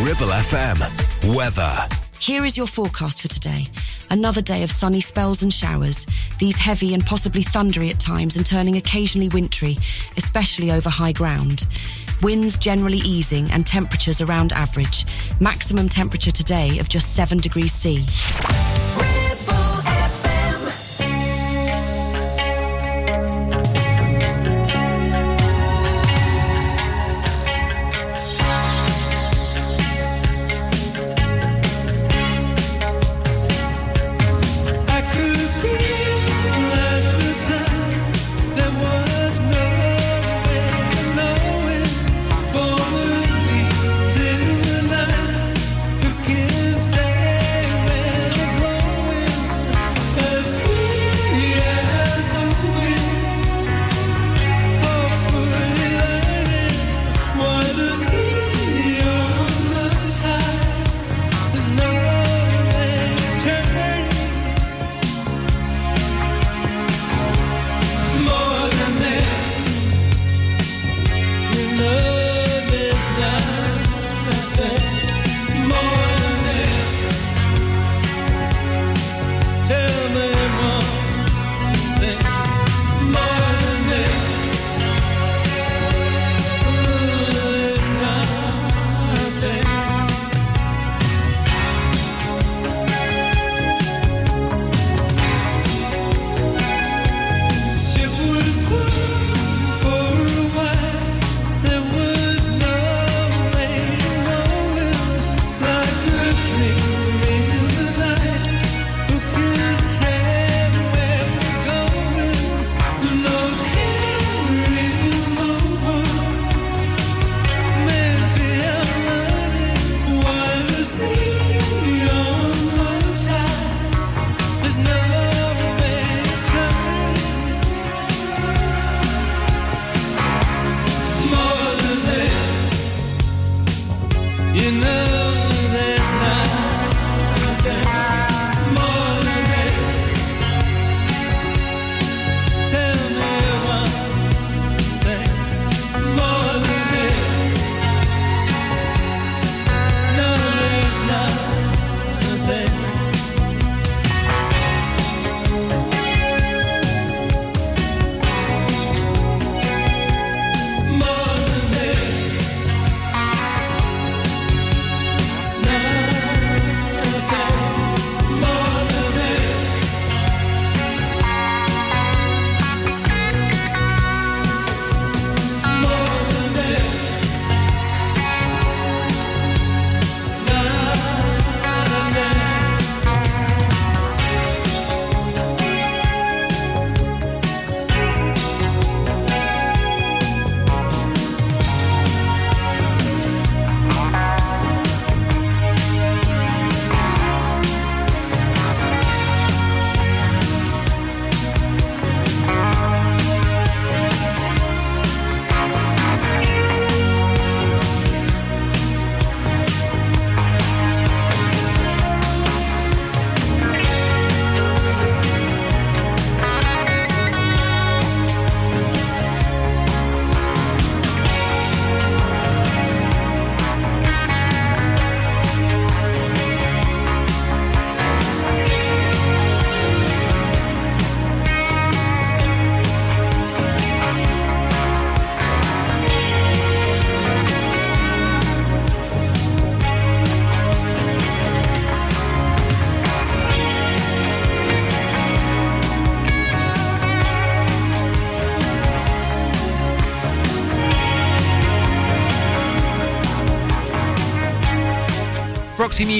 Ribble FM. Weather. Here is your forecast for today. Another day of sunny spells and showers, these heavy and possibly thundery at times and turning occasionally wintry, especially over high ground. Winds generally easing and temperatures around average. Maximum temperature today of just 7 degrees C.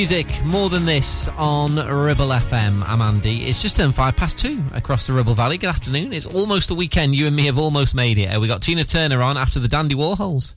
Music, more than this on Ribble FM. I'm Andy. It's just turned five past two across the Ribble Valley. Good afternoon. It's almost the weekend. You and me have almost made it. Uh, We got Tina Turner on after the Dandy Warhols.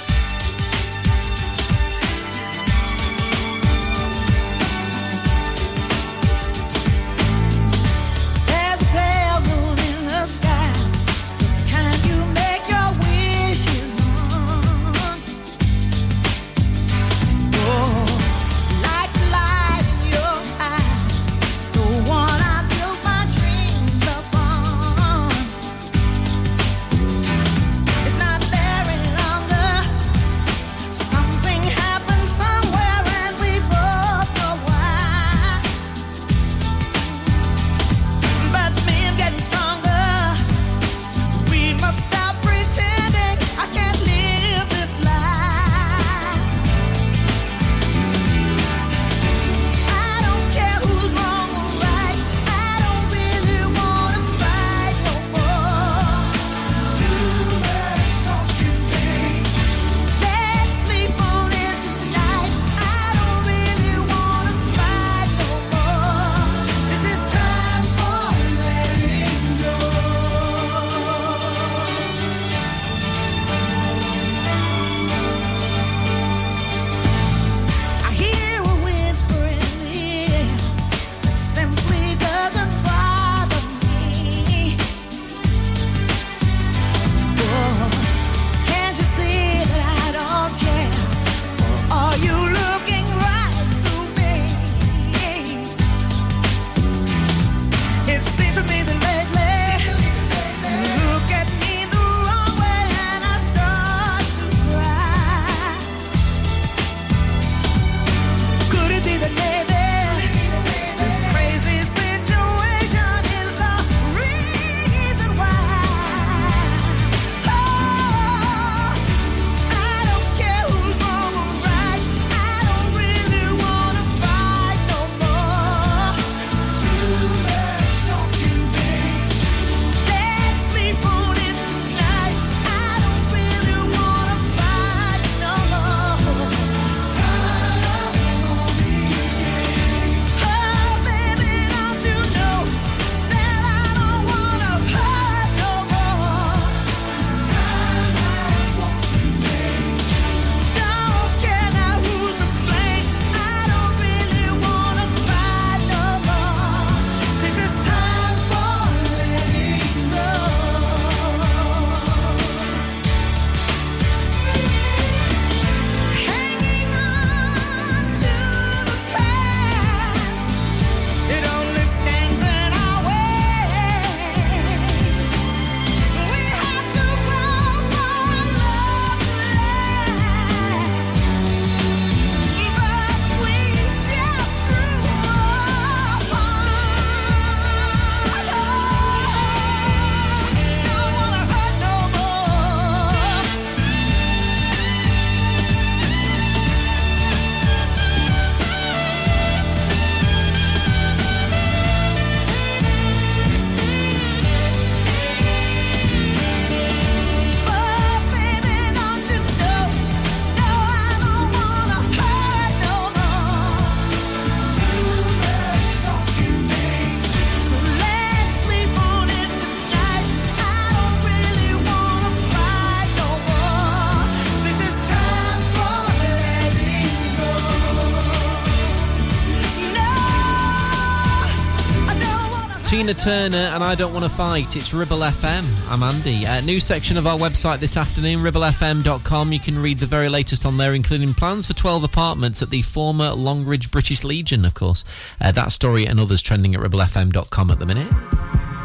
Turner and I Don't Want to Fight. It's Ribble FM. I'm Andy. Uh, new section of our website this afternoon, ribblefm.com. You can read the very latest on there, including plans for 12 apartments at the former Longridge British Legion, of course. Uh, that story and others trending at ribblefm.com at the minute.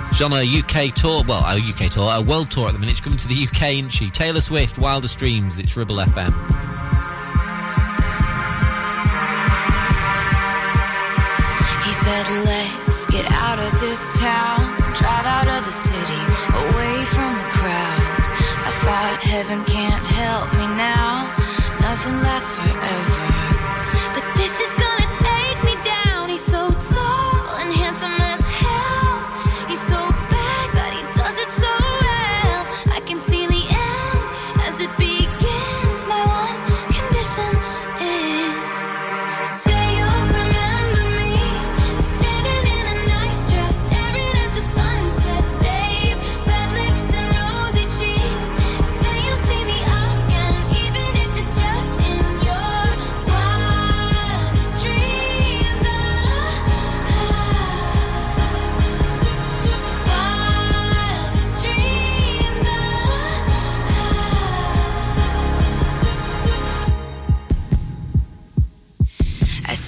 She's on a UK tour, well, a UK tour, a world tour at the minute. She's coming to the UK, isn't she? Taylor Swift, Wildest Dreams. It's Ribble FM. Let's get out of this town, drive out of the city, away from the crowds. I thought heaven can't help me now, nothing lasts forever.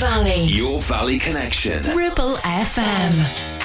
Valley. Your Valley Connection. Ribble FM.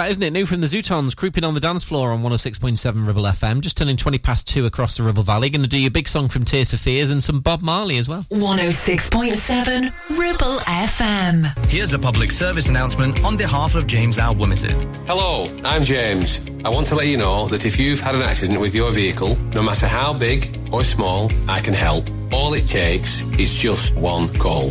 Good, that isn't it? New from the Zutons, creeping on the dance floor on 106.7 Ribble FM. Just turning 20 past two across the Ribble Valley. Going to do your big song from Tears for Fears and some Bob Marley as well. 106.7 Ribble FM. Here's a public service announcement on behalf of James Al Limited. Hello, I'm James. I want to let you know that if you've had an accident with your vehicle, no matter how big or small, I can help. All it takes is just one call.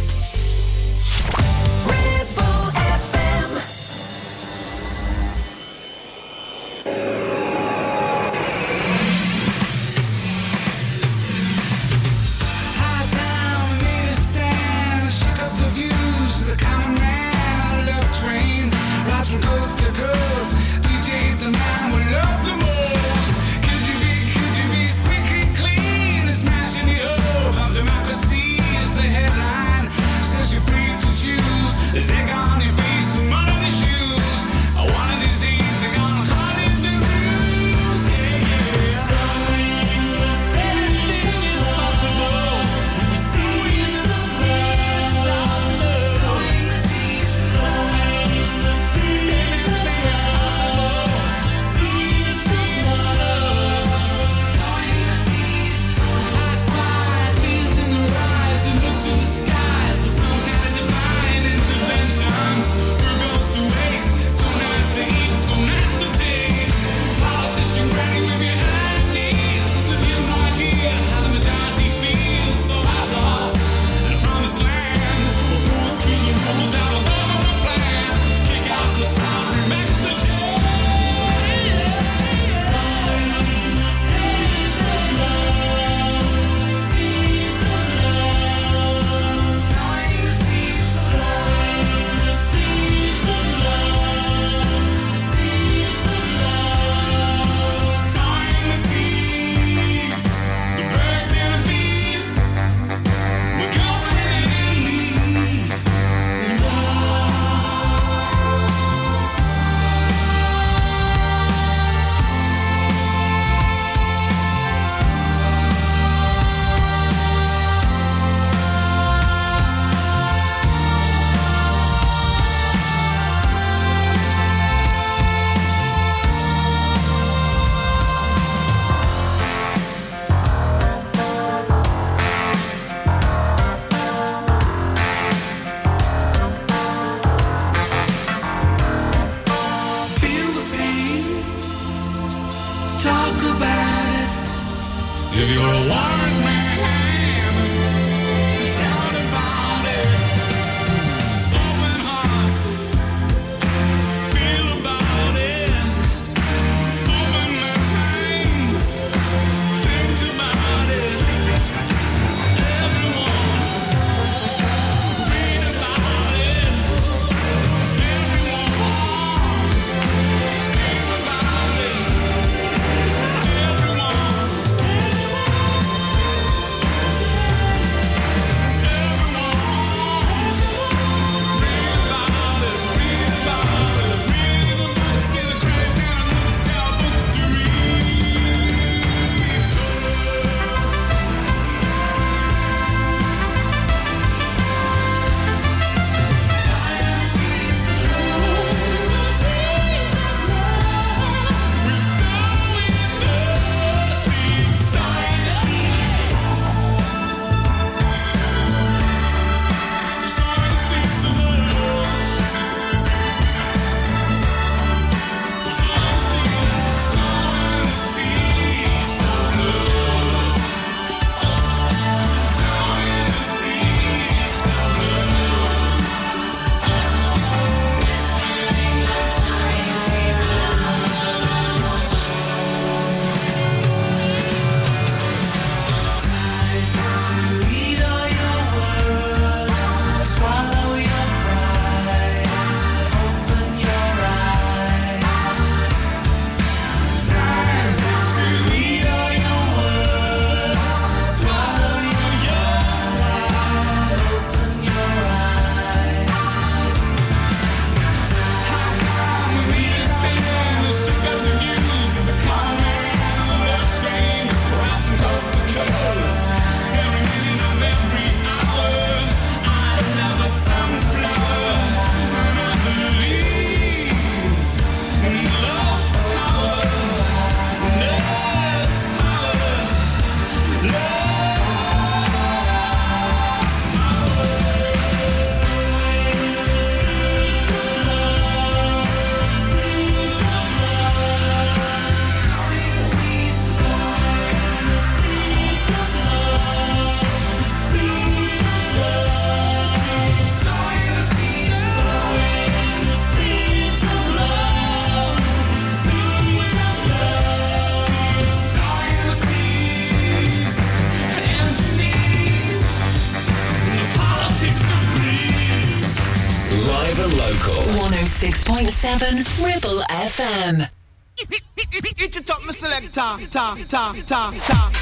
炸炸炸炸。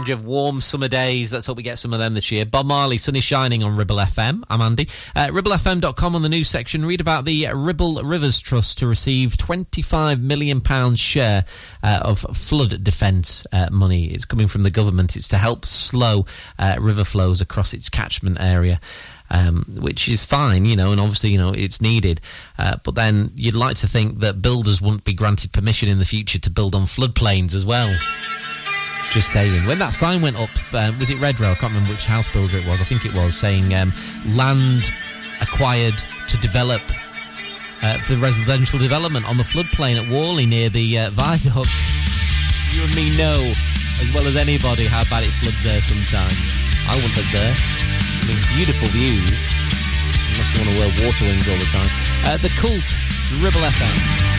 Mind you of warm summer days. Let's hope we get some of them this year. Bob Marley, Sun is Shining on Ribble FM. I'm Andy. Uh, RibbleFM.com on the news section. Read about the Ribble Rivers Trust to receive £25 million share uh, of flood defence uh, money. It's coming from the government. It's to help slow uh, river flows across its catchment area. Um, which is fine, you know, and obviously, you know, it's needed. Uh, but then you'd like to think that builders wouldn't be granted permission in the future to build on floodplains as well. Just saying. When that sign went up, um, was it Red Redrow? I can't remember which house builder it was. I think it was saying um, land acquired to develop uh, for residential development on the floodplain at Whalley near the uh, viaduct. You and me know as well as anybody how bad it floods there sometimes. I wouldn't live there. I mean, beautiful views. Unless you want to wear water wings all the time. Uh, the Cult, Ribble FM.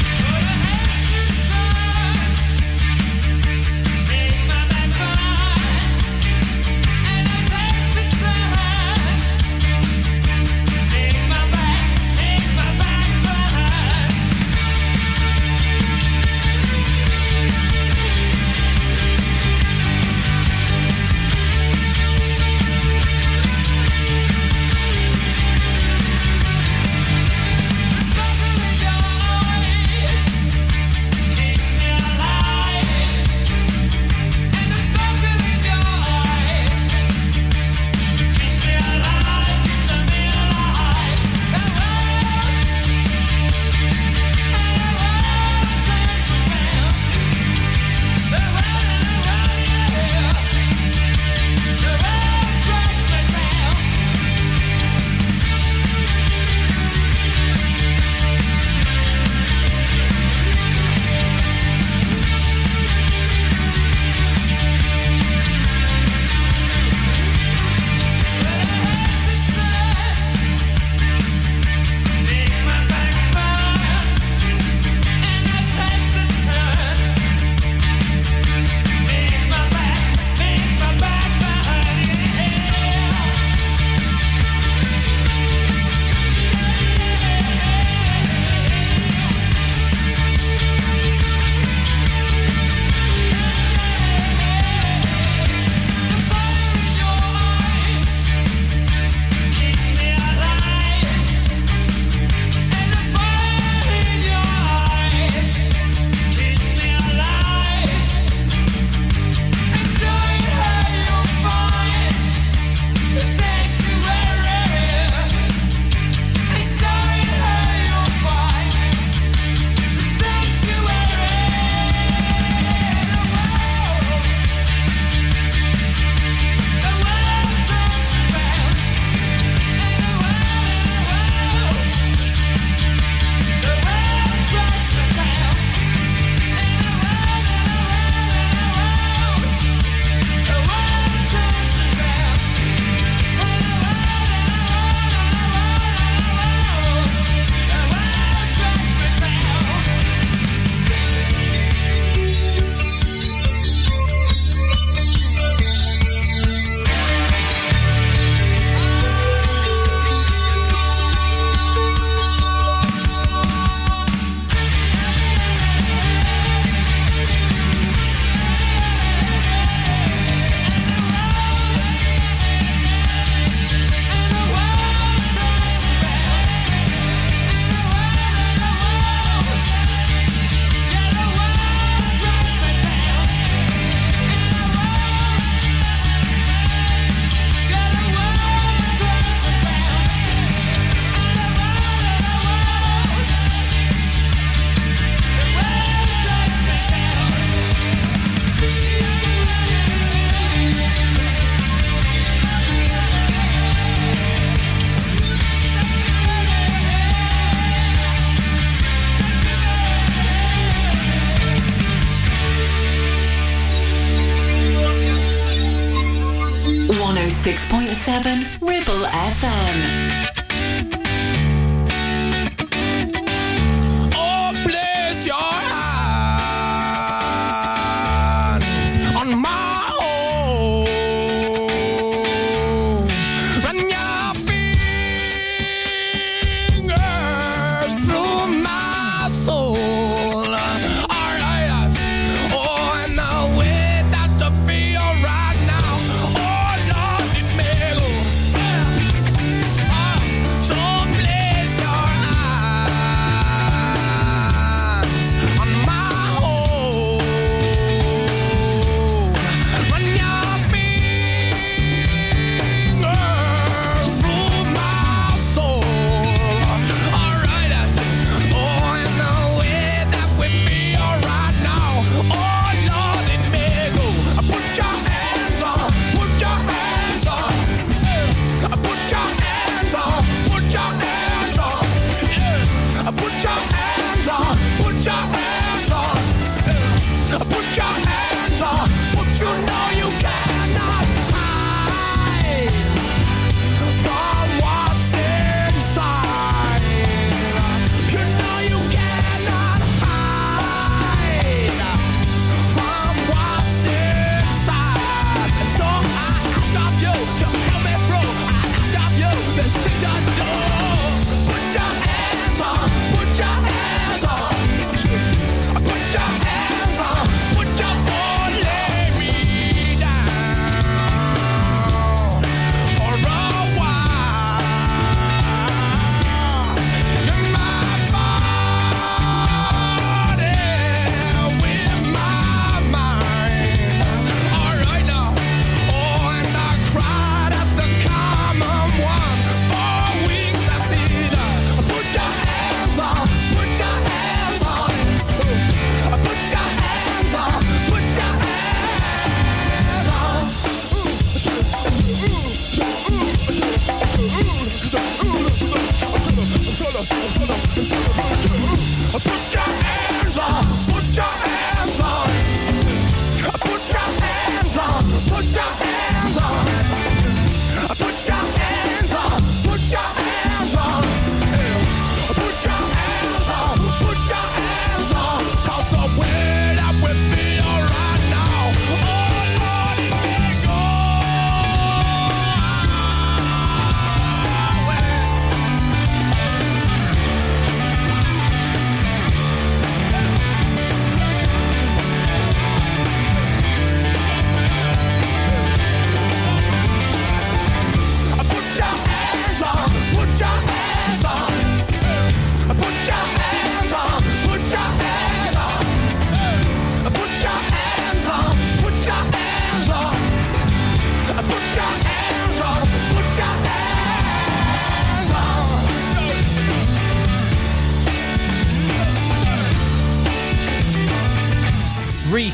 you know.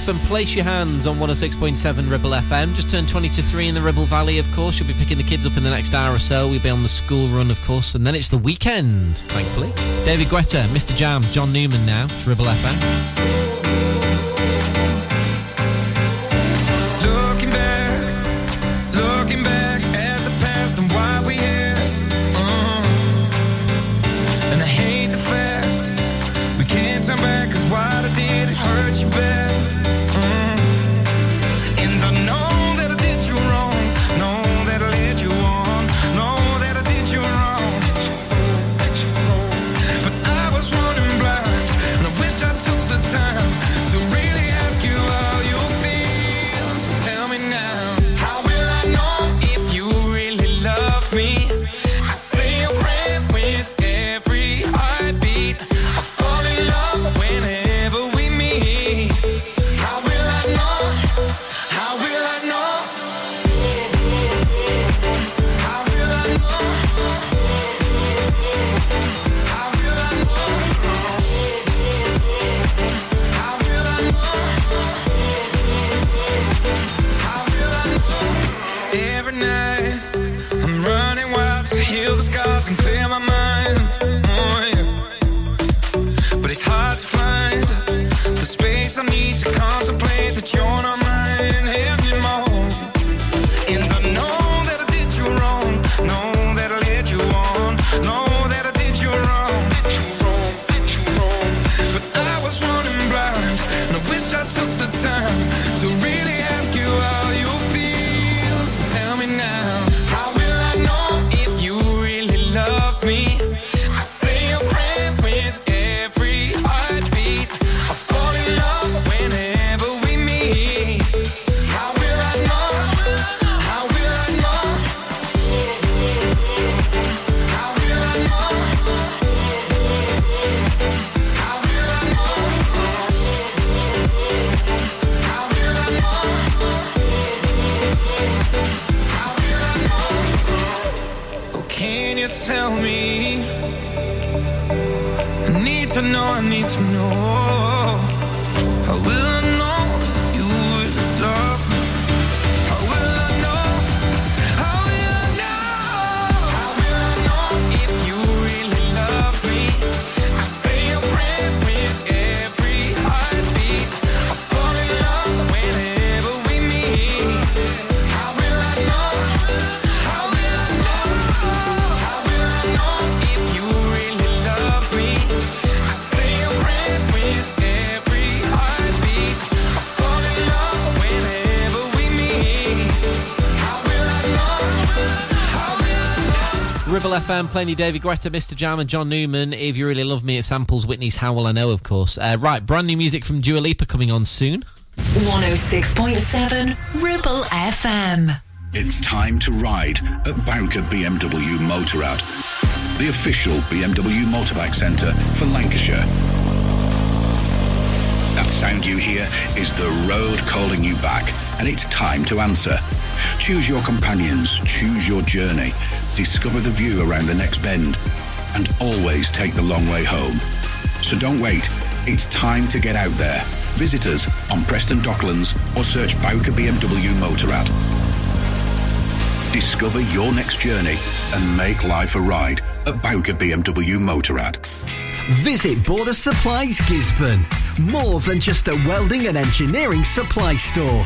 And Place Your Hands on 106.7 Ribble FM. Just turned 20 to 3 in the Ribble Valley, of course. You'll be picking the kids up in the next hour or so. We'll be on the school run, of course. And then it's the weekend, thankfully. David Guetta, MistaJam, John Newman now. It's Ribble FM. Know? Ribble playing you David Guetta, MistaJam, and John Newman. If you really love me, it samples Whitney's How Will I Know, of course. Uh, right, brand new music from Dua Lipa coming on soon. 106.7 Ribble FM. It's time to ride at Bowker BMW Motorrad, the official BMW motorbike centre for Lancashire. That sound you hear is the road calling you back, and it's time to answer. Choose your companions, choose your journey, discover the view around the next bend, and always take the long way home. So don't wait, it's time to get out there. Visit us on Preston Docklands or search Bowker BMW Motorrad. Discover your next journey and make life a ride at Bowker BMW Motorrad. Visit Border Supplies Gisburn. More than just a welding and engineering supply store.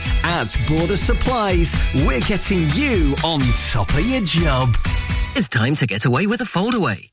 At Border Supplies, we're getting you on top of your job. It's time to get away with a foldaway.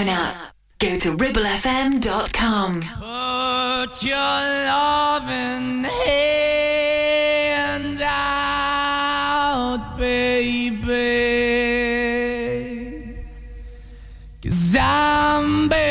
Smartphone app. Go to ribblefm.com. Put your loving hand out, baby. Cause I'm begging.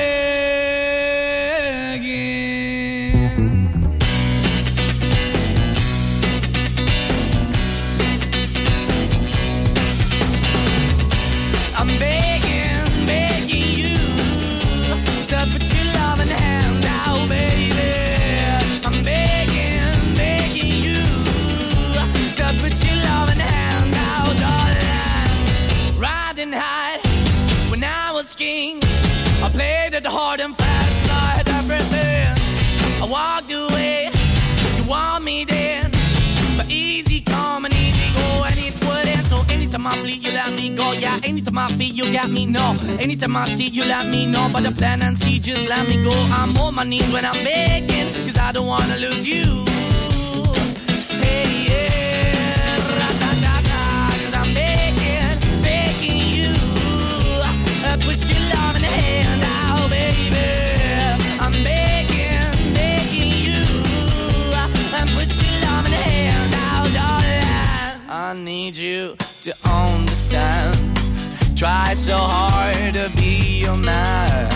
Anytime I see, you let me know. But the plan and see, just let me go. I'm on my knees when I'm begging, cause I don't wanna lose you. Hey, yeah, so hard to be your man,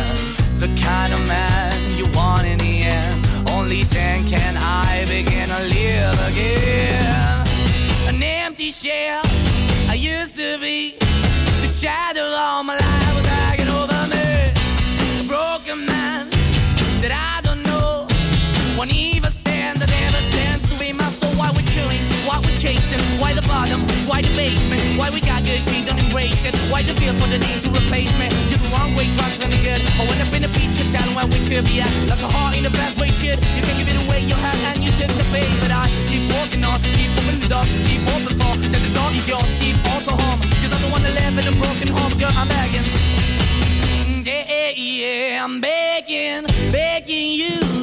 the kind of man why the bottom, why the basement, why we got good, she don't embrace it, why the feel for the need to replace me. You're the wrong way, trying to be good. I went up in the feature town where we could be at, like a heart in the best way, shit. You can't give it away, you have, and you took the bait, but I keep walking on, keep opening the door, keep open for, that the door is yours, keep also home, cause I don't wanna live in a broken home, girl, I'm begging. Mm, yeah, yeah, I'm begging, begging you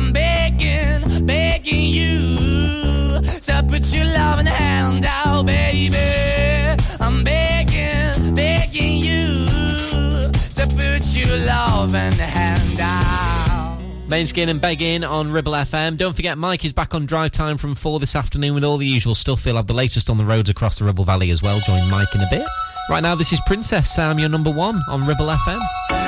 I'm begging, begging you to put your loving hand out, baby. I'm begging, begging you to put your loving hand out. Main Måneskin and begging on Ribble FM. Don't forget, Mike is back on drive time from four this afternoon with all the usual stuff. He'll have the latest on the roads across the Ribble Valley as well. Join Mike in a bit. Right now, this is Princess Sam, your number one on Ribble FM.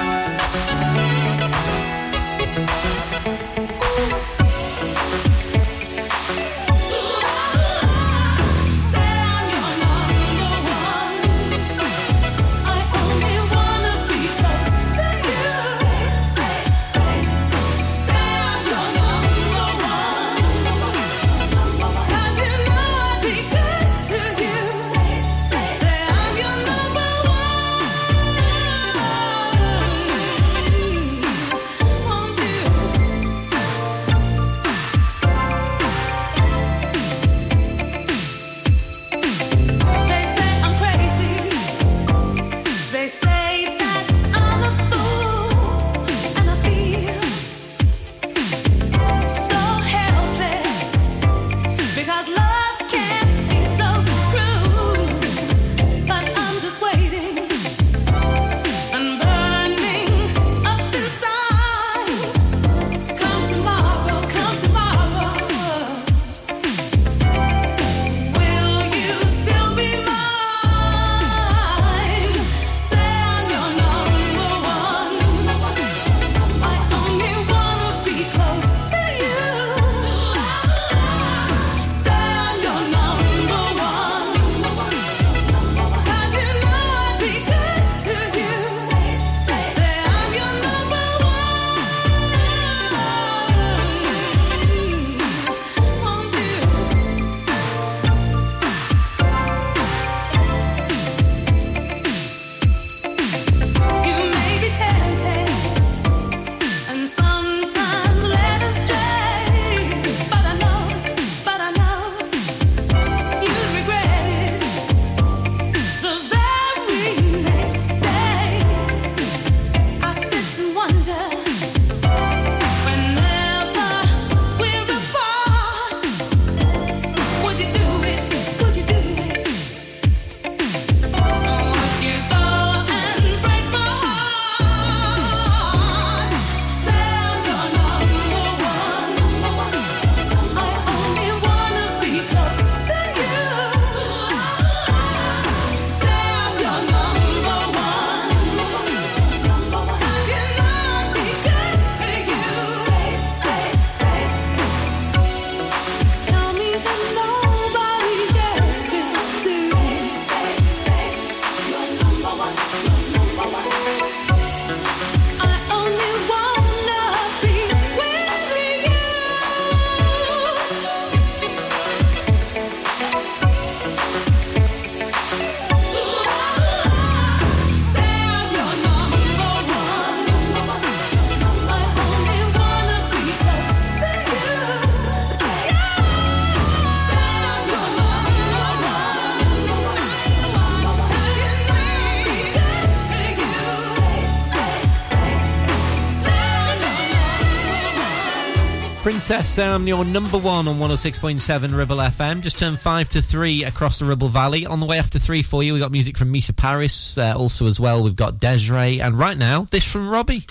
Princess um, your number one on 106.7 Ribble FM. Just turned five to three across the Ribble Valley. On the way after three for you, we got music from Mica Paris. Uh, also, as well, we've got Desiree. And right now, this from Robbie.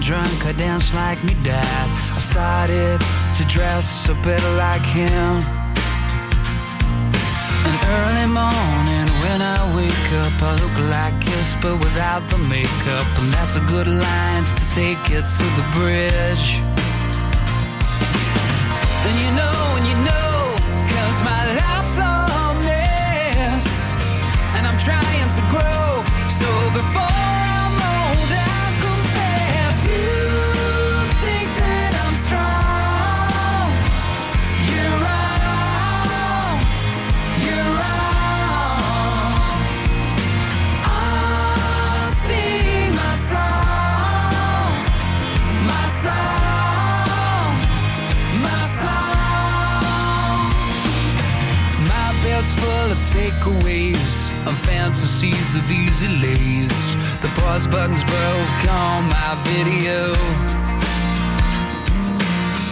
Drunk, I dance like me dad. I started to dress a bit like him. An early morning when I wake up, I look like Kiss, but without the makeup. And that's a good line to take it to the bridge. And you know, and you know, cause my life's a mess. And I'm trying to grow. So before fantasies of easy lays. The pause button's broke on my video.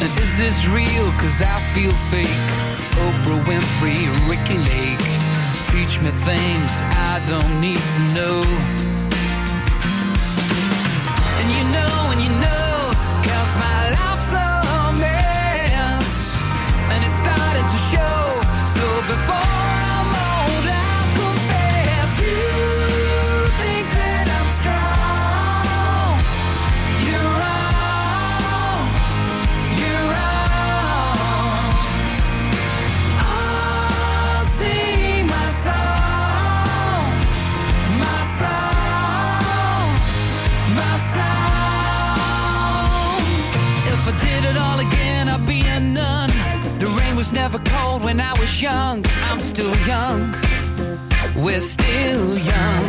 And is this real? Cause I feel fake. Oprah Winfrey, Ricki Lake. Teach me things I don't need to know. Was never cold when I was young. I'm still young. We're still young.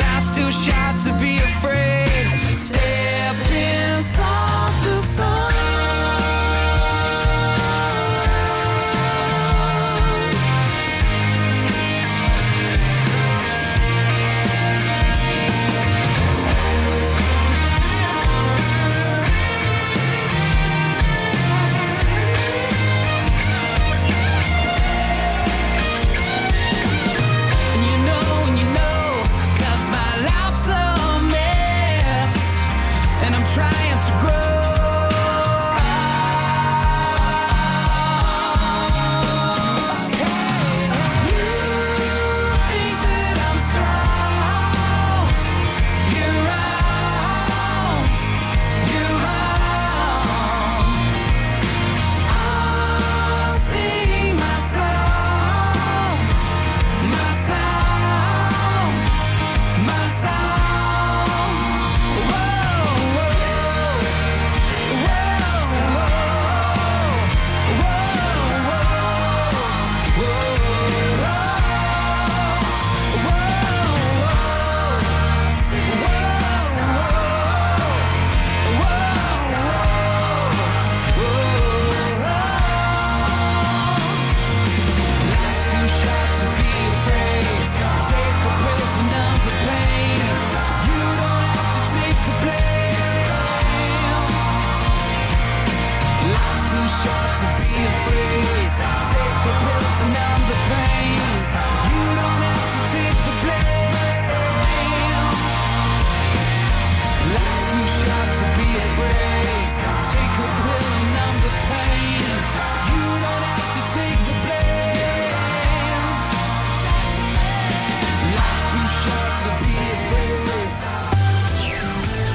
Life's too short to be afraid.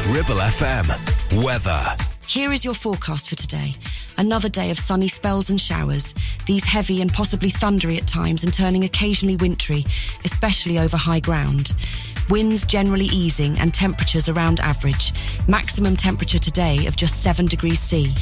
Ribble FM. Weather. Here is your forecast for today. Another day of sunny spells and showers, these heavy and possibly thundery at times and turning occasionally wintry, especially over high ground. Winds generally easing and temperatures around average. Maximum temperature today of just 7 degrees C.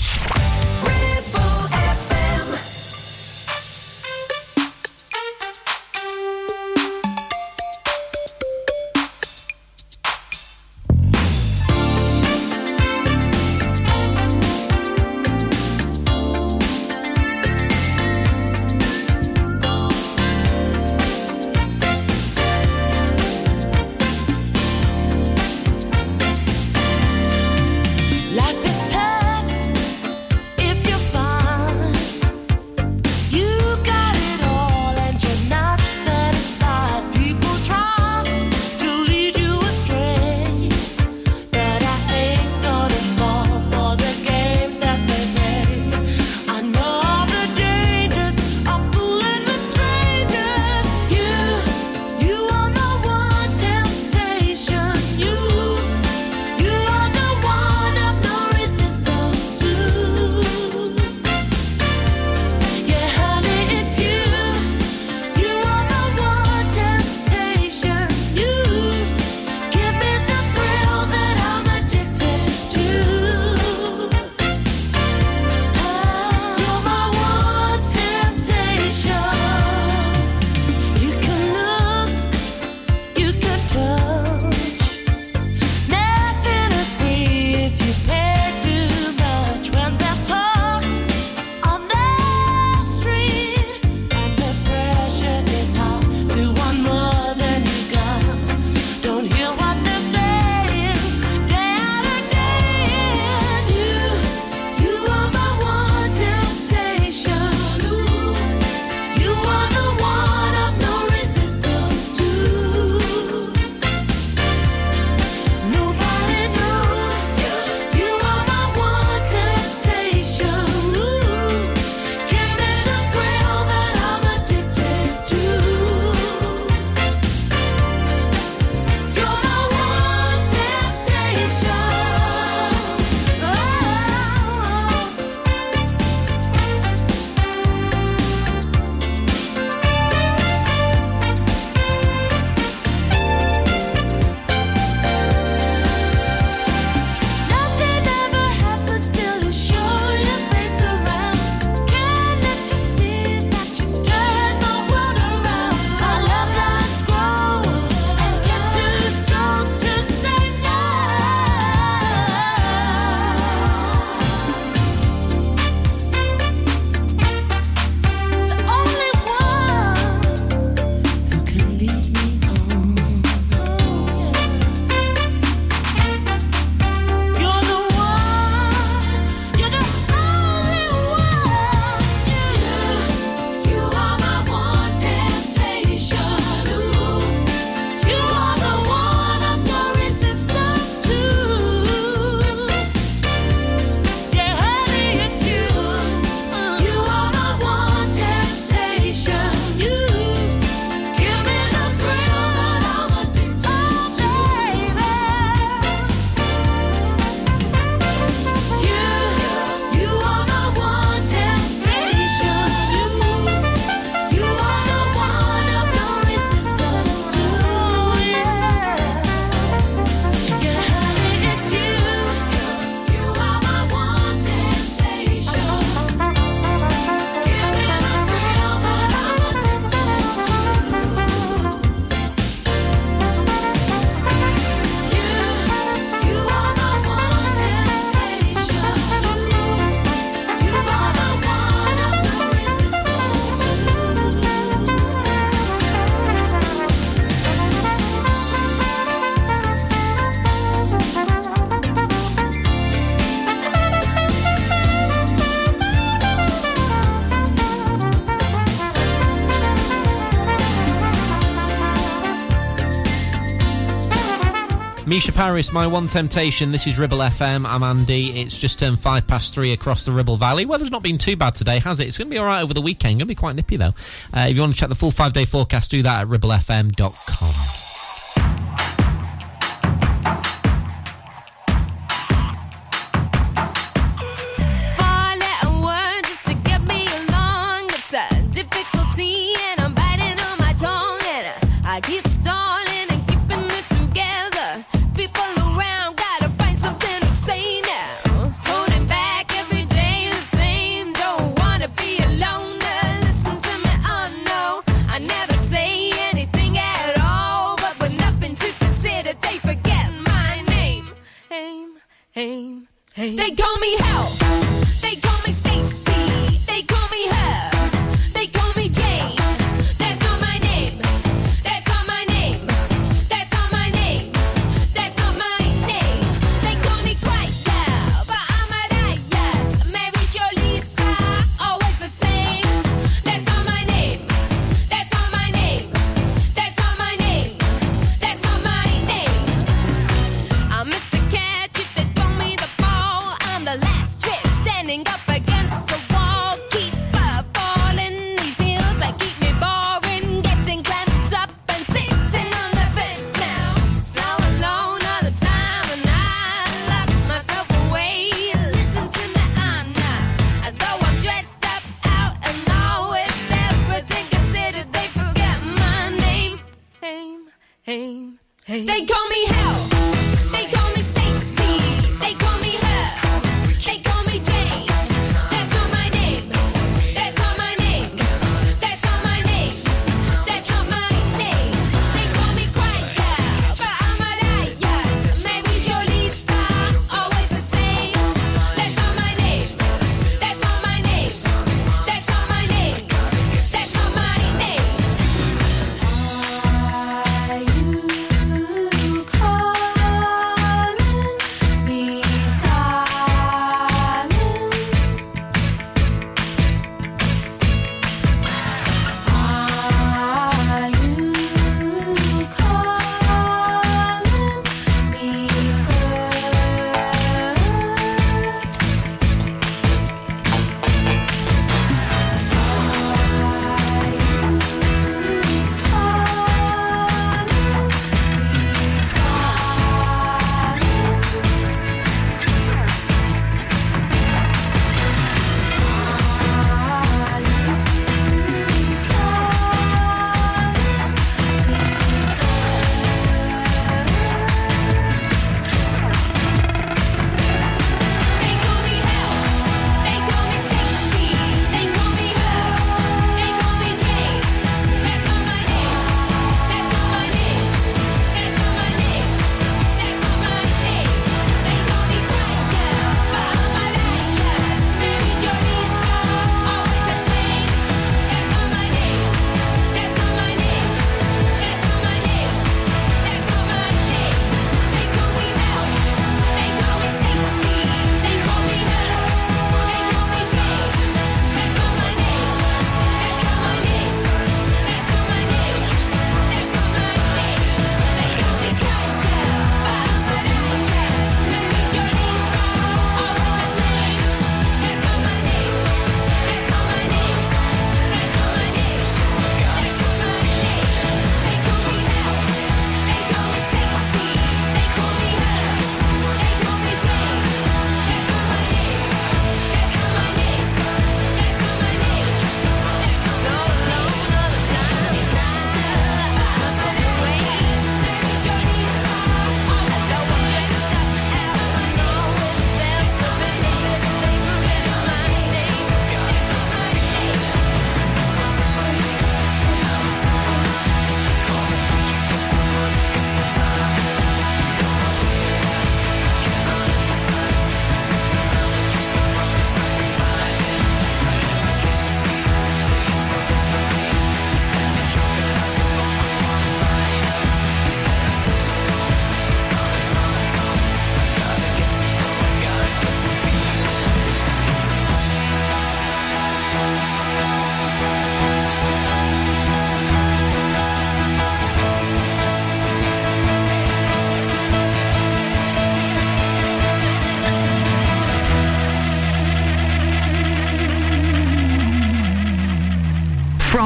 Mica Paris, my one temptation. This is Ribble FM. I'm Andy. It's just turned five past three across the Ribble Valley. Weather's not been too bad today, has it? It's going to be all right over the weekend. Going to be quite nippy though. Uh, if you want to check the full five day forecast, do that at ribblefm.com.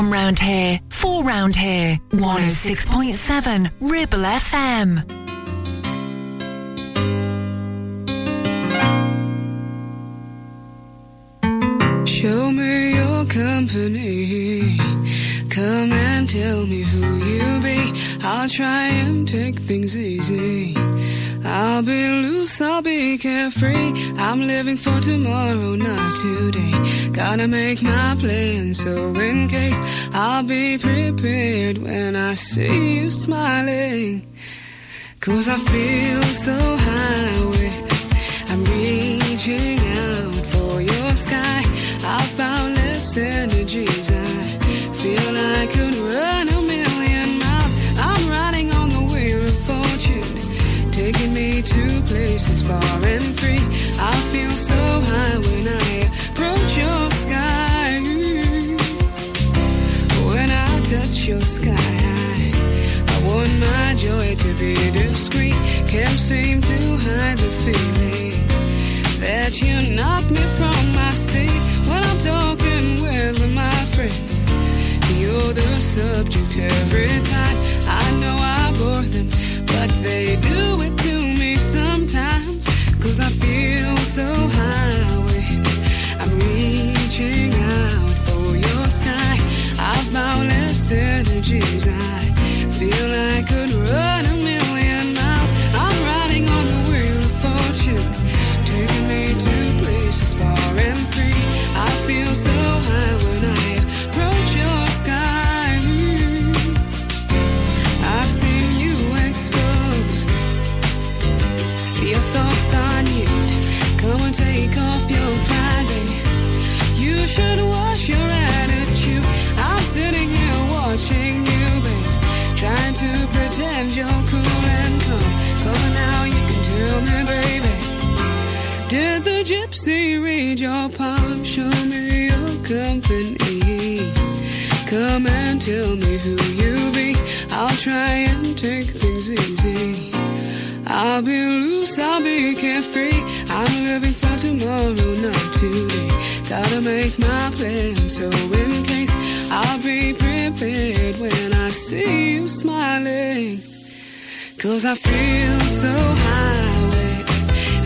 From round here, four round here, 106.7 Ribble FM. Show me your company. Come and tell me who you be. I'll try and take things easy. I'll be loose, I'll be carefree. I'm living for tomorrow, not today. Gotta make my plan, so in case I'll be prepared when I see you smiling. Cause I feel so high far and free. I feel so high when I approach your sky. When I touch your sky, I, want my joy to be discreet. Can't seem to hide the feeling that you knock me from my seat when I'm talking with my friends. You're the subject every time. Come and tell me who you be. I'll try and take things easy. I'll be loose, I'll be carefree. I'm living for tomorrow, not today. Gotta make my plan, so in case I'll be prepared when I see you smiling. Cause I feel so high.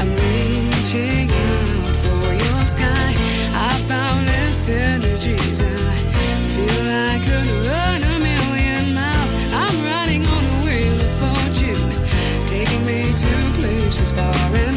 I'm reaching out for your sky. I found this energies. Far and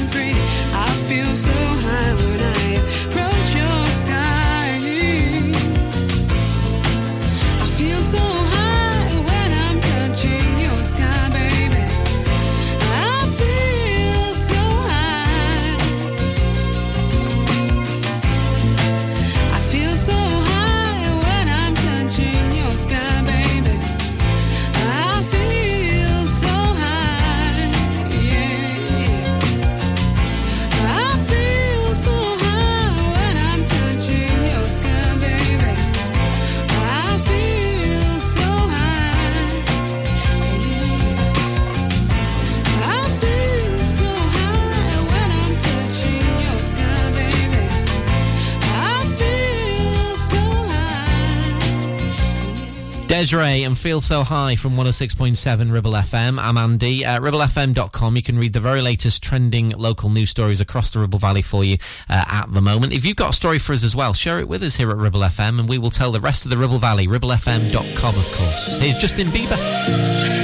Des'ree and Feel So High from 106.7 Ribble FM. I'm Andy. At ribblefm.com, you can read the very latest trending local news stories across the Ribble Valley for you uh, at the moment. If you've got a story for us as well, share it with us here at Ribble FM and we will tell the rest of the Ribble Valley. ribblefm.com, of course. Here's Justin Bieber.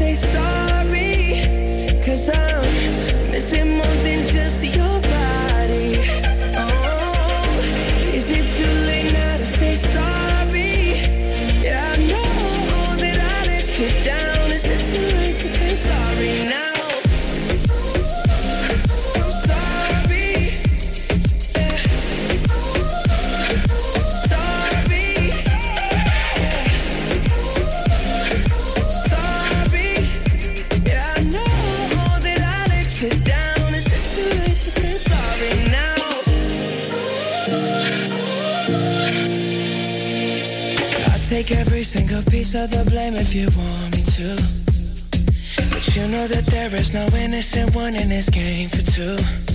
late now the blame if you want me to. But you know that there is no innocent one in this game for two.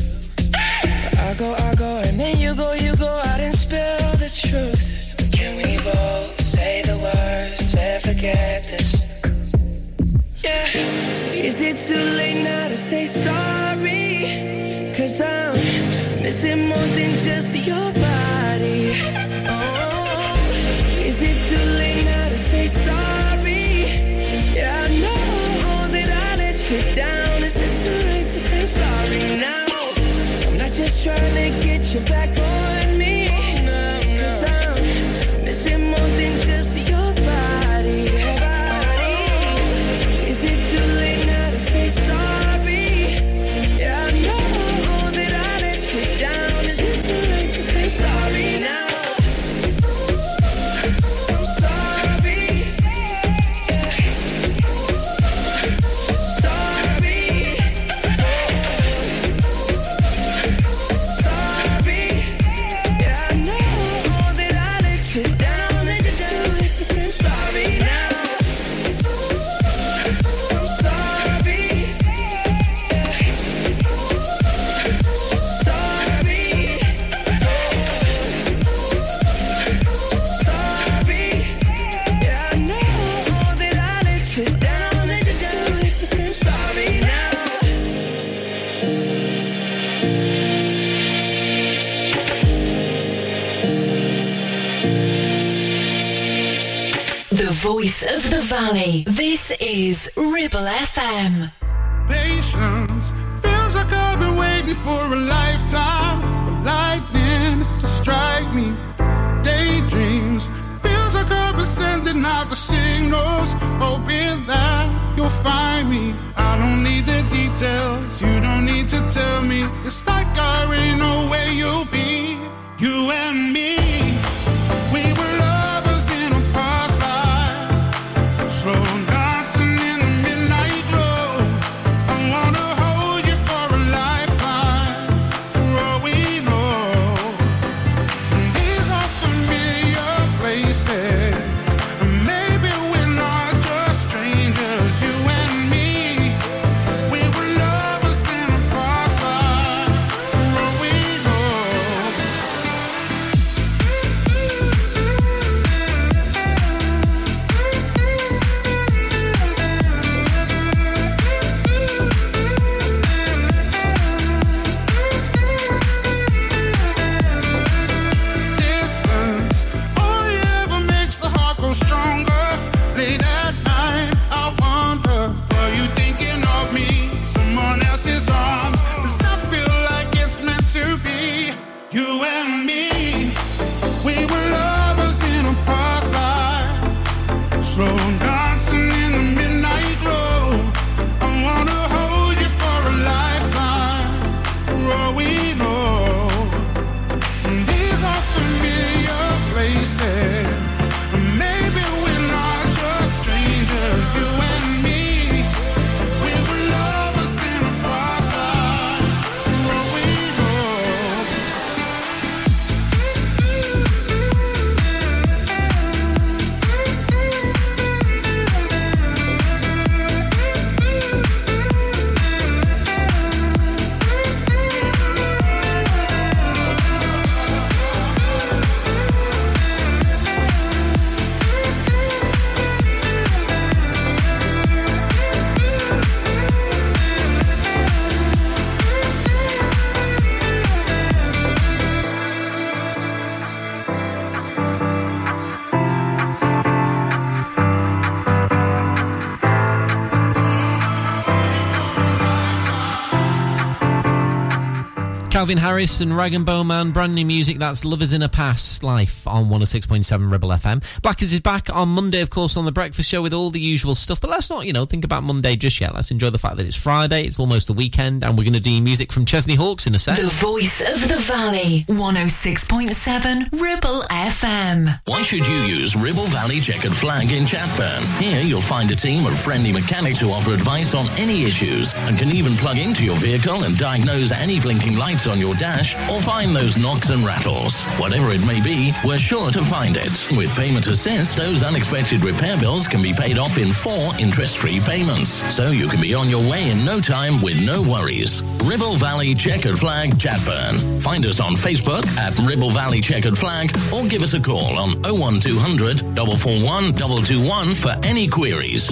Valley. This is Ribble FM. Patience feels like I've been waiting for a lifetime Calvin Harris and Rag'n'Bone Man, brand new music. That's Lovers in a Past Life on 106.7 Ribble FM. Blackers is back on Monday, of course, on the breakfast show with all the usual stuff. But let's not, you know, think about Monday just yet. Let's enjoy the fact that it's Friday, it's almost the weekend, and we're going to do music from Chesney Hawks in a sec. The voice of the valley. 106.7 Ribble FM. Why should you use Ribble Valley Checkered Flag in Chatburn? Here you'll find a team of friendly mechanics who offer advice on any issues and can even plug into your vehicle and diagnose any blinking lights on your dash or find those knocks and rattles. Whatever it may be, we're sure to find it. With Payment Assist, those unexpected repair bills can be paid off in four interest-free payments. So you can be on your way in no time with no worries. Ribble Valley Checkered Flag Chatburn. Find us on Facebook at Ribble Valley Checkered Flag or give us a call on 01200 441 221 for any queries.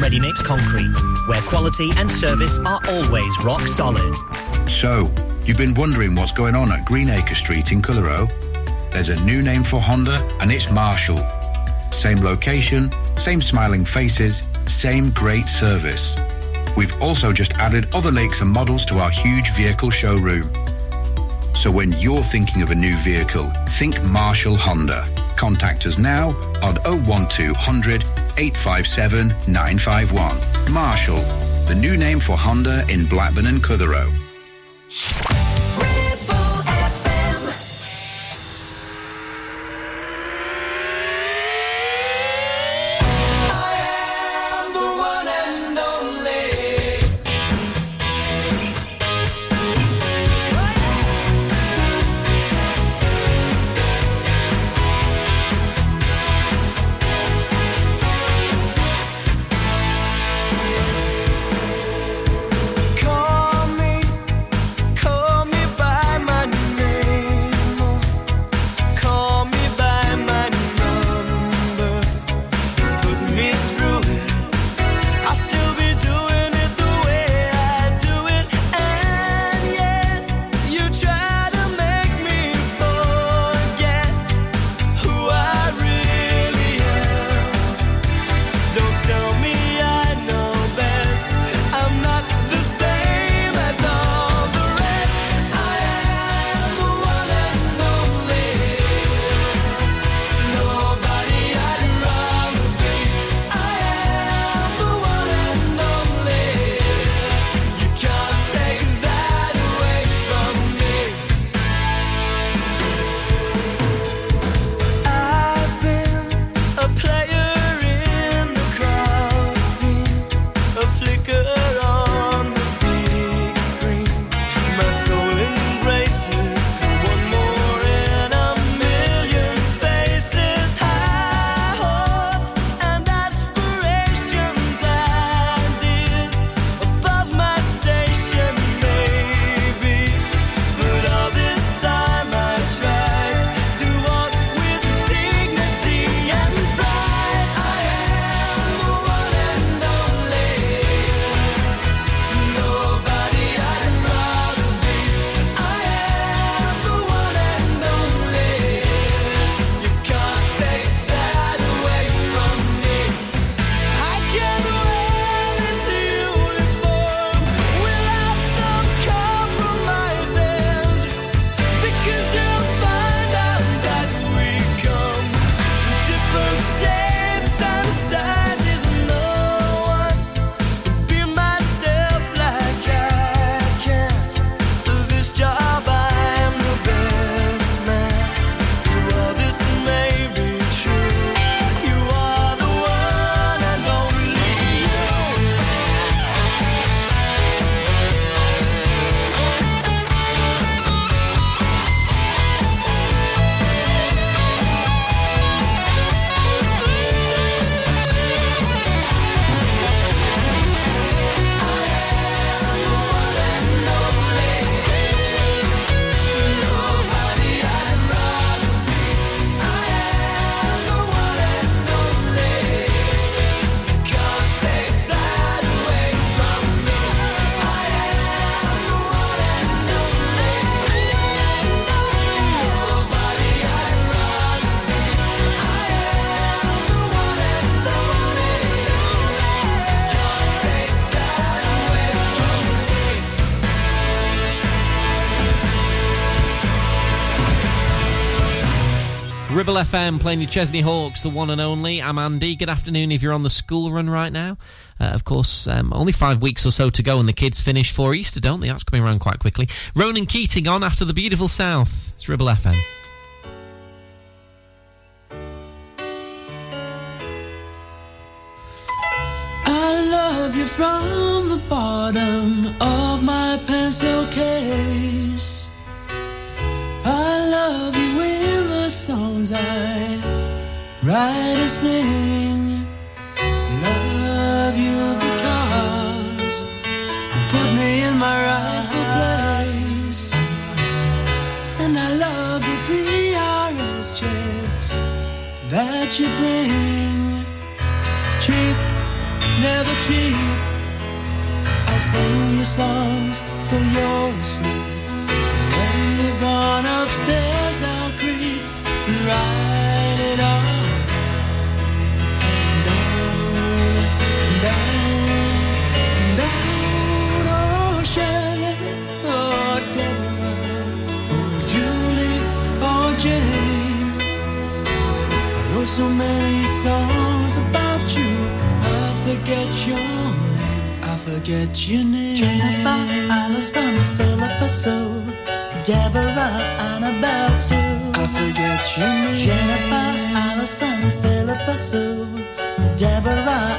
Ready Mix Concrete, where quality and service are always rock solid. So, you've been wondering what's going on at Greenacre Street in Clitheroe? There's a new name for Honda, and it's Marshall. Same location, same smiling faces, same great service. We've also just added other lakes and models to our huge vehicle showroom. So when you're thinking of a new vehicle, think Marshall Honda. Contact us now on 01200 857 951. Marshall, the new name for Honda in Blackburn and Clitheroe. FM playing your Chesney Hawks, the one and only. I'm Andy. Good afternoon if you're on the school run right now. Uh, of course, um, only five weeks or so to go and the kids finish for Easter, don't they? That's coming around quite quickly. Ronan Keating on after the beautiful South. It's Ribble FM. Songs I write and sing. Love you because you put me in my rightful place. And I love the PRS checks that you bring. Cheap never cheap. I'll sing your songs till you're asleep. So many songs about you. I forget your name. I forget your name. Jennifer, Allison, Philippa Sue, Deborah, Annabelle Sue. I forget your name. Jennifer, Allison, Philippa Sue, Deborah,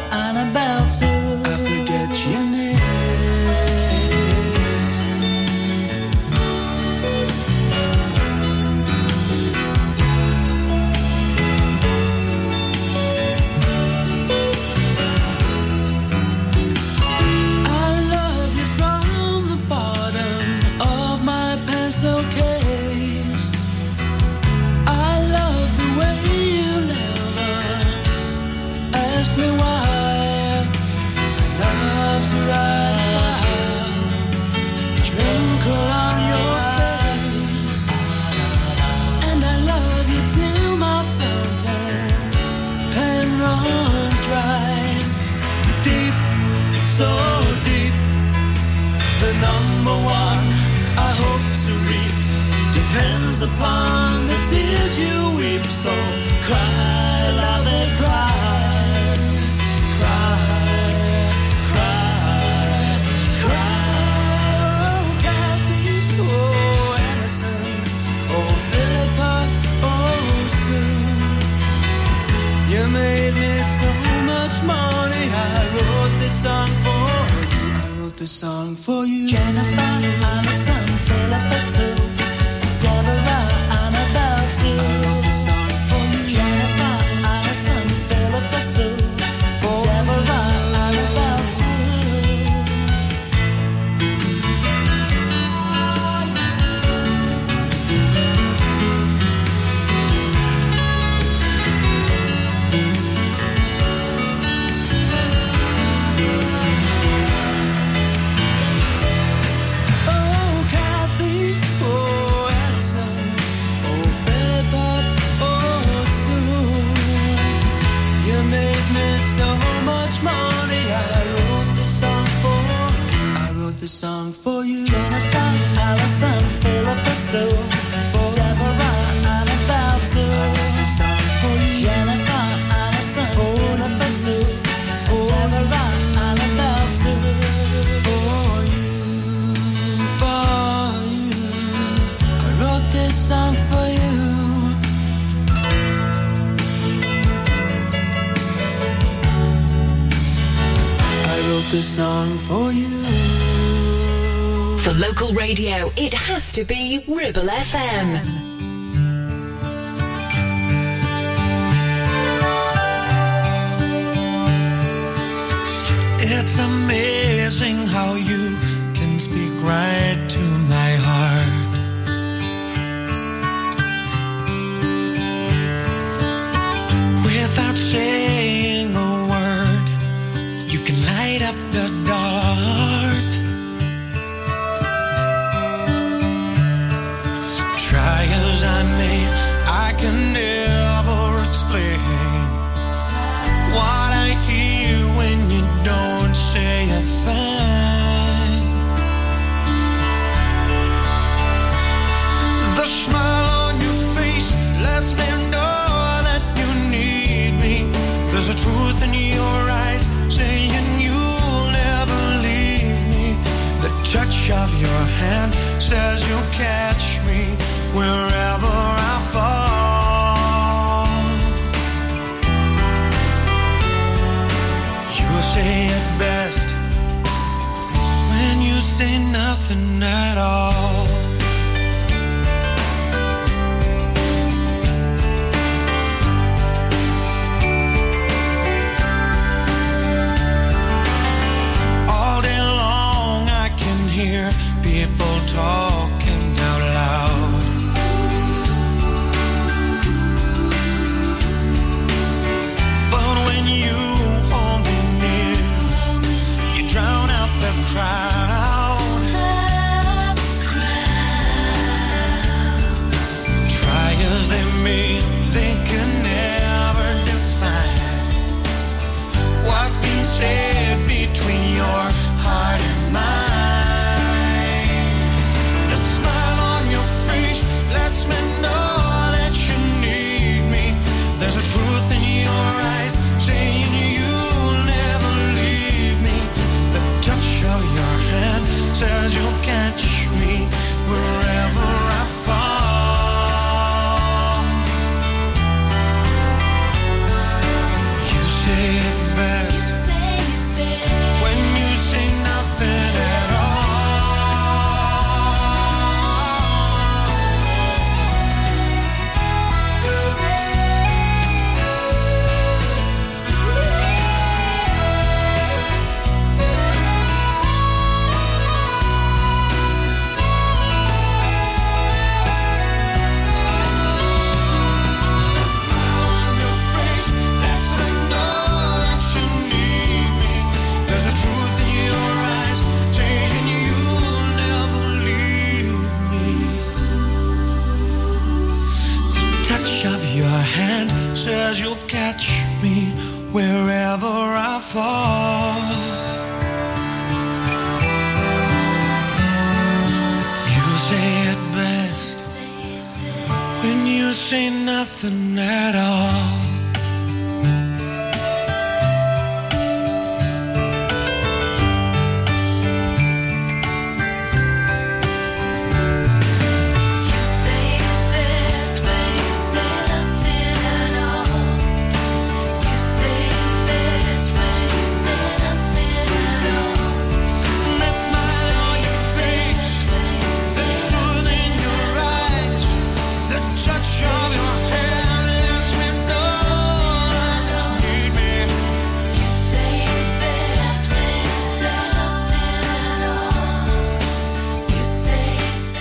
to be Ribble FM. It's amazing how you can speak right to my heart. Without saying As you catch me where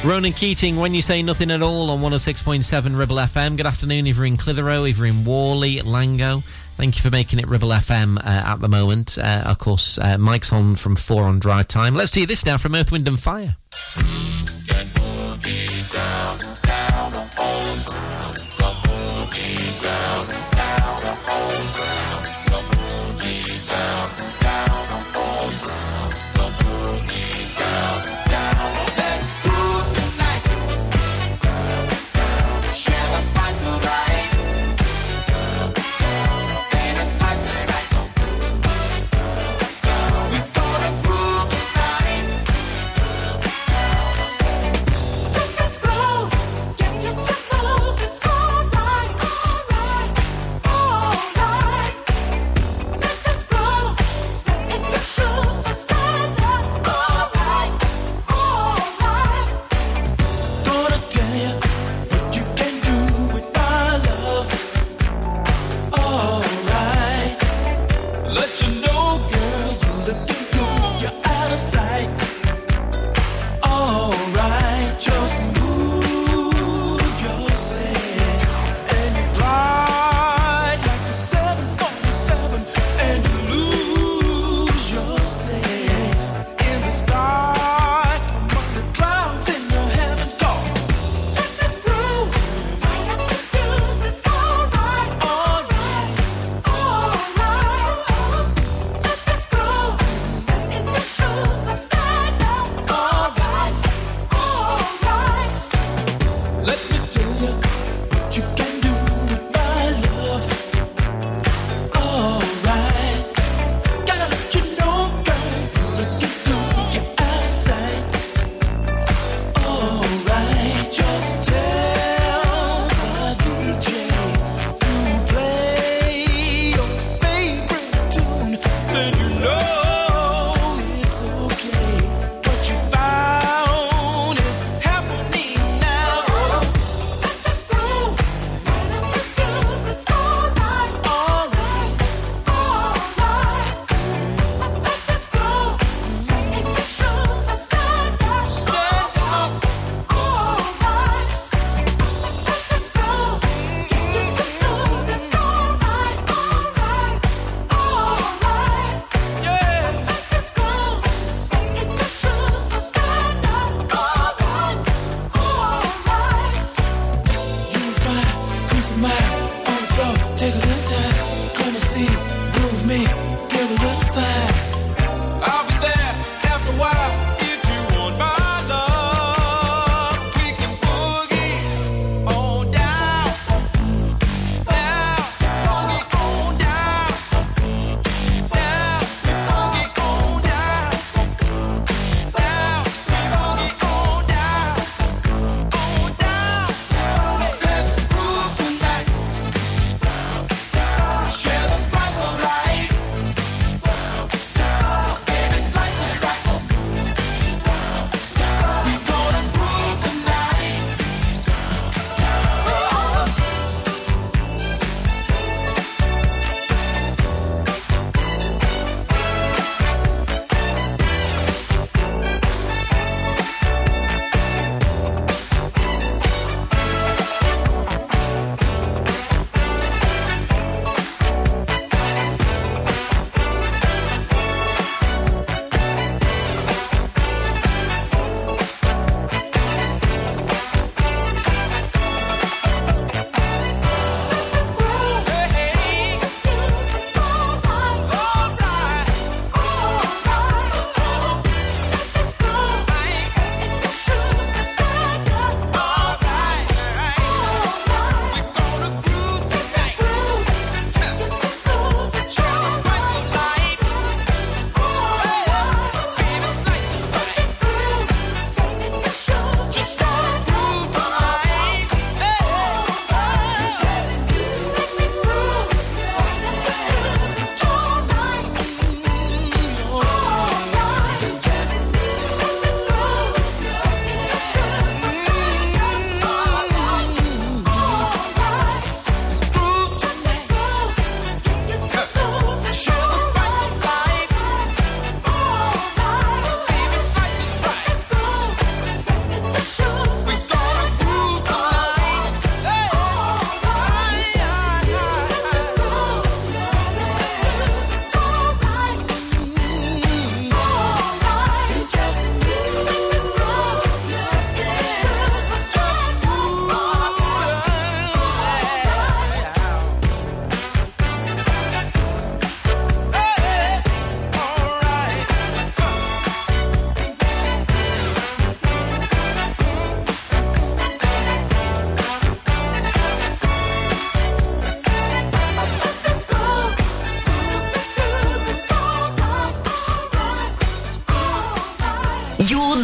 Ronan Keating, when you say nothing at all on 106.7 Ribble FM. Good afternoon, if you're in Clitheroe, if you're in Whalley, Langho. Thank you for making it Ribble FM uh, at the moment. Uh, of course, uh, Mike's on from 4 on drive time. Let's hear this now from Earth, Wind and Fire.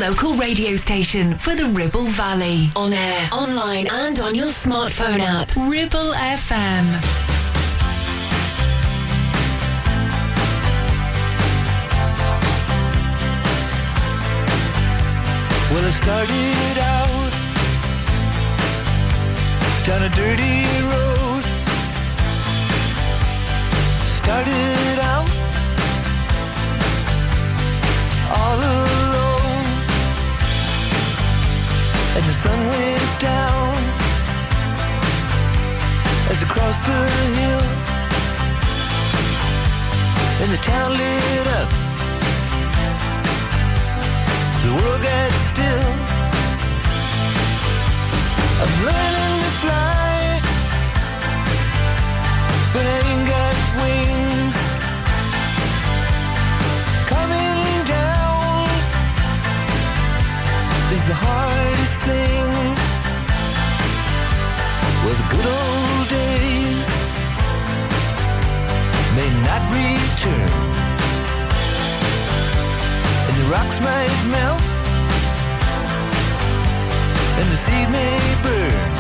Local radio station for the Ribble Valley. On air, online, and on your smartphone app. Ribble FM. Well, I started out down a dirty road. Started and the sun went down as I crossed the hill, and the town lit up. The world got still. I'm learning to fly, but I ain't got wings. Coming down is the hardest thing. Well, the good old days may not return and the rocks might melt, and the sea may burn.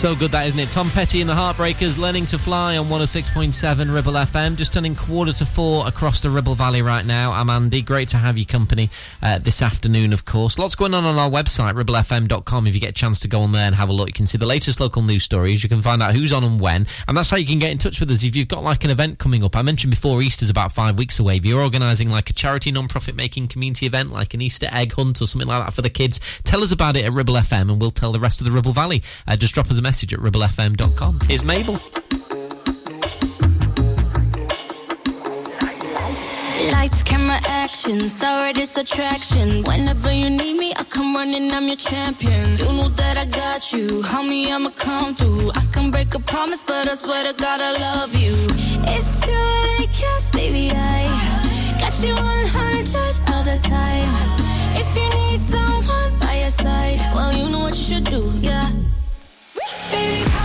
So good that, isn't it? Tom Petty and the Heartbreakers learning to fly on 106.7 Ribble FM. Just turning quarter to four across the Ribble Valley right now. I'm Andy. Great to have you company uh, this afternoon, of course. Lots going on on our website, ribblefm.com. If you get a chance to go on there and have a look, you can see the latest local news stories. You can find out who's on and when. And that's how you can get in touch with us. If you've got like an event coming up, I mentioned before Easter's about five weeks away. If you're organising like a charity non-profit making community event, like an Easter egg hunt or something like that for the kids, tell us about it at Ribble FM and we'll tell the rest of the Ribble Valley. Uh, just drop us a message at ribblefm.com. Here's Mabel. Lights, camera, action, star this attraction. Whenever you need me, I come running, I'm your champion. You know that I got you, homie, I'ma come through. I can break a promise, but I swear to God I love you. It's true, like yes, baby, I got you 100 all the time. If you need someone by your side, well, you know what you should do, yeah. Baby,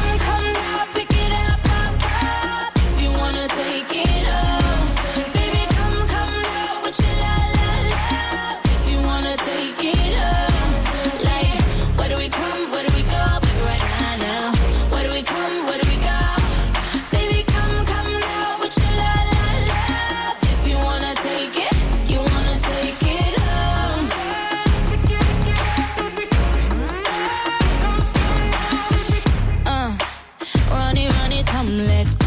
let's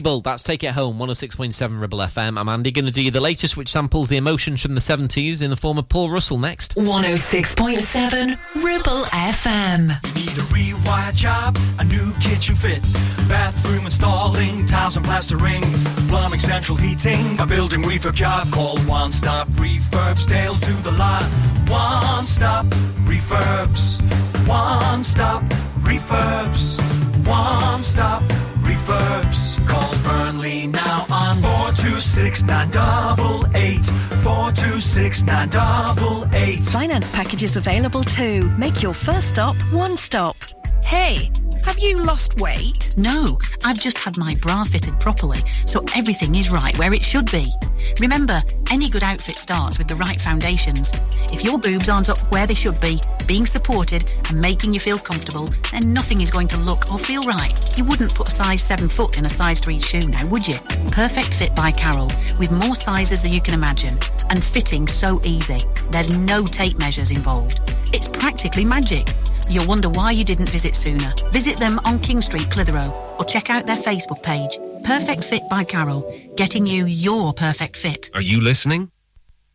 Mabel, that's Take It Home, 106.7 Ribble FM. I'm Andy, going to do you the latest, which samples the emotions from the 70s in the form of Paul Russell next. 106.7 Ribble FM. You Need a rewire job, a new kitchen fit, bathroom installing, tiles and plastering, plumbing, central heating, a building refurb job. Call One Stop Refurbs, Dale to the lot. One Stop Refurbs. One Stop Refurbs. One Stop Refurbs. Call Burnley now on 426 988. 426 988. Finance packages available too. Make your first stop one stop. Hey, have you lost weight? No, I've just had my bra fitted properly, so everything is right where it should be. Remember, any good outfit starts with the right foundations. If your boobs aren't up where they should be, being supported and making you feel comfortable, then nothing is going to look or feel right. You wouldn't put a size 7 foot in a size 3 shoe now, would you? Perfect Fit by Carol, with more sizes than you can imagine, and fitting so easy. There's no tape measures involved. It's practically magic. You'll wonder why you didn't visit sooner. Visit them on King Street, Clitheroe, or check out their Facebook page. Perfect Fit by Carol, getting you your perfect fit. Are you listening?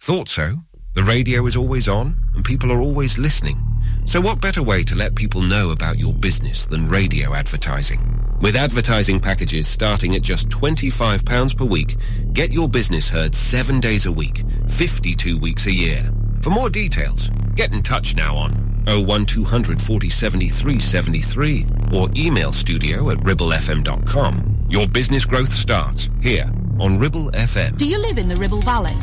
Thought so. The radio is always on, and people are always listening. So, what better way to let people know about your business than radio advertising? With advertising packages starting at just £25 per week, get your business heard seven days a week, 52 weeks a year. For more details, get in touch now on 01200 40 73 73 or email studio at ribblefm.com. Your business growth starts here on Ribble FM. Do you live in the Ribble Valley?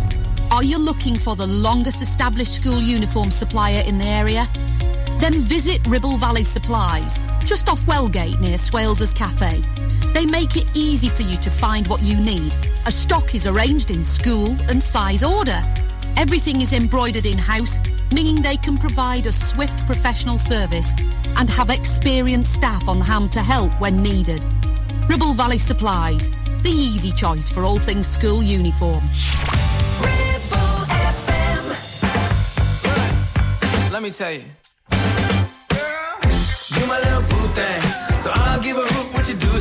Are you looking for the longest established school uniform supplier in the area? Then visit Ribble Valley Supplies, just off Wellgate near Swales's Cafe. They make it easy for you to find what you need. A stock is arranged in school and size order. Everything is embroidered in-house, meaning they can provide a swift professional service and have experienced staff on hand to help when needed. Ribble Valley Supplies, the easy choice for all things school uniform. Ribble FM. Let me tell you. You my little boo thing.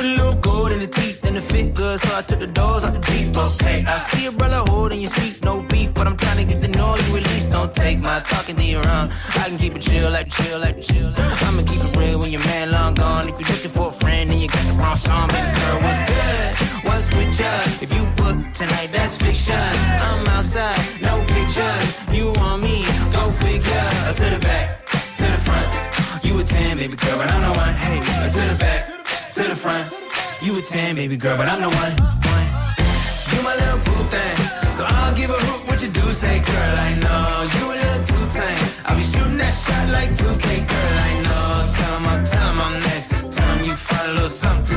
Put a little gold in the teeth and the fit good, so I took the doors out the deep. Okay, I see a brother holding your seat, no beef, but I'm trying to get the know you at least. Don't take my talking to your own. I can keep it chill, like chill, like chill. I'ma keep it real when your man long gone. If you're looking for a friend and you got the wrong song, baby girl, what's good? What's with ya? If you book tonight, that's fiction. I'm outside, no pictures. You want me? Go figure. To the back, to the front. You a 10, baby girl, but I'm the one. Hey, to the back, to the front. You a 10, baby girl, but I'm the one. one. You my little boo thing. So I'll give a hoot what you do say, girl. I know you a little too tame. I'll be shooting that shot like 2K, girl. I know. Tell 'em I'm, tell 'em I'm next. Tell 'em you little something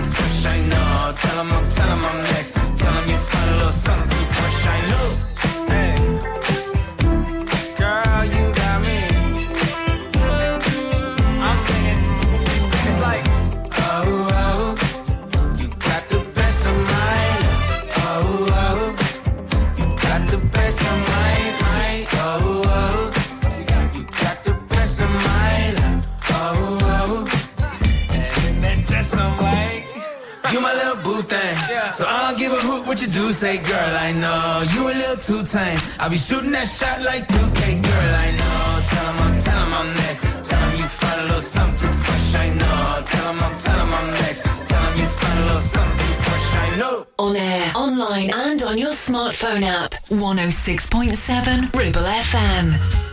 thing. So I don't give a hoot what you do, say, girl, I know you a little too tame. I'll be shooting that shot like 2K, girl, I know. Tell him I'm, tell him I'm next. Tell him you find a little something fresh, I know. Tell him I'm, tell him I'm next. Tell him you find a little something fresh, I know. On air, online, and on your smartphone app. 106.7 Ribble FM.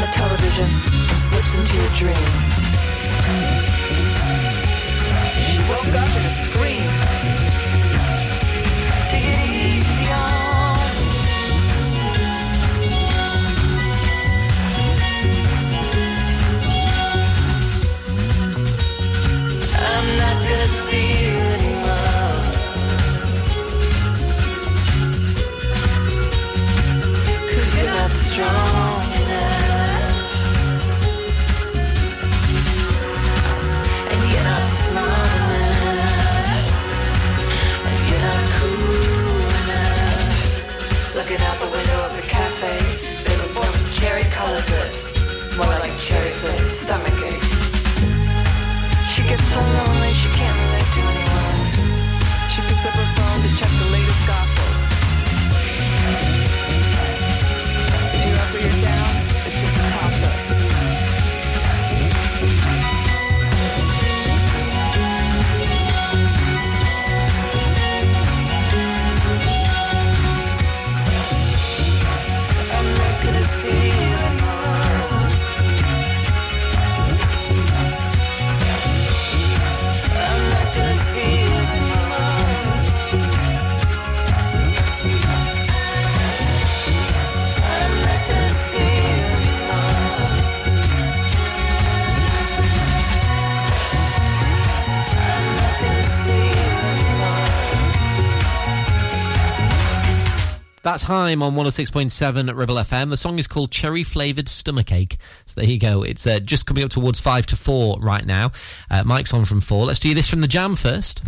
on the television and slips into your dream. She woke up in a scream. Take it easy on. I'm not gonna see you anymore. Cause you're not strong Oliver. time on 106.7 Ribble FM. The song is called Cherry Flavoured Stomachache. So there you go. It's uh, just coming up towards 5 to 4 right now. Uh, Mike's on from 4. Let's do this from the jam first.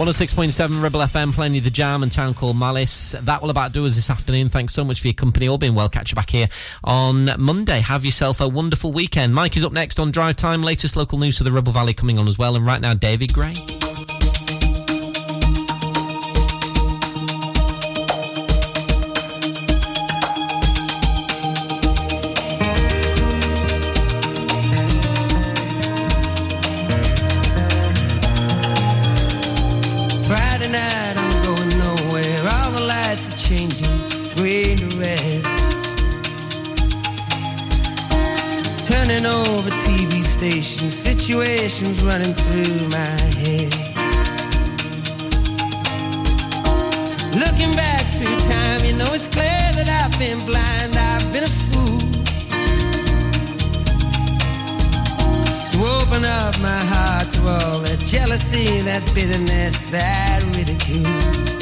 Oh Ribble FM playing you the jam and Town Called Malice. That will about do us this afternoon. Thanks so much for your company. All being well. Catch you back here on Monday. Have yourself a wonderful weekend. Mike is up next on Drive Time. Latest local news to the Ribble Valley coming on as well. And right now, David Gray. Situations running through my head. Looking back through time, you know it's clear that I've been blind, I've been a fool. To open up my heart to all that jealousy, that bitterness, that ridicule.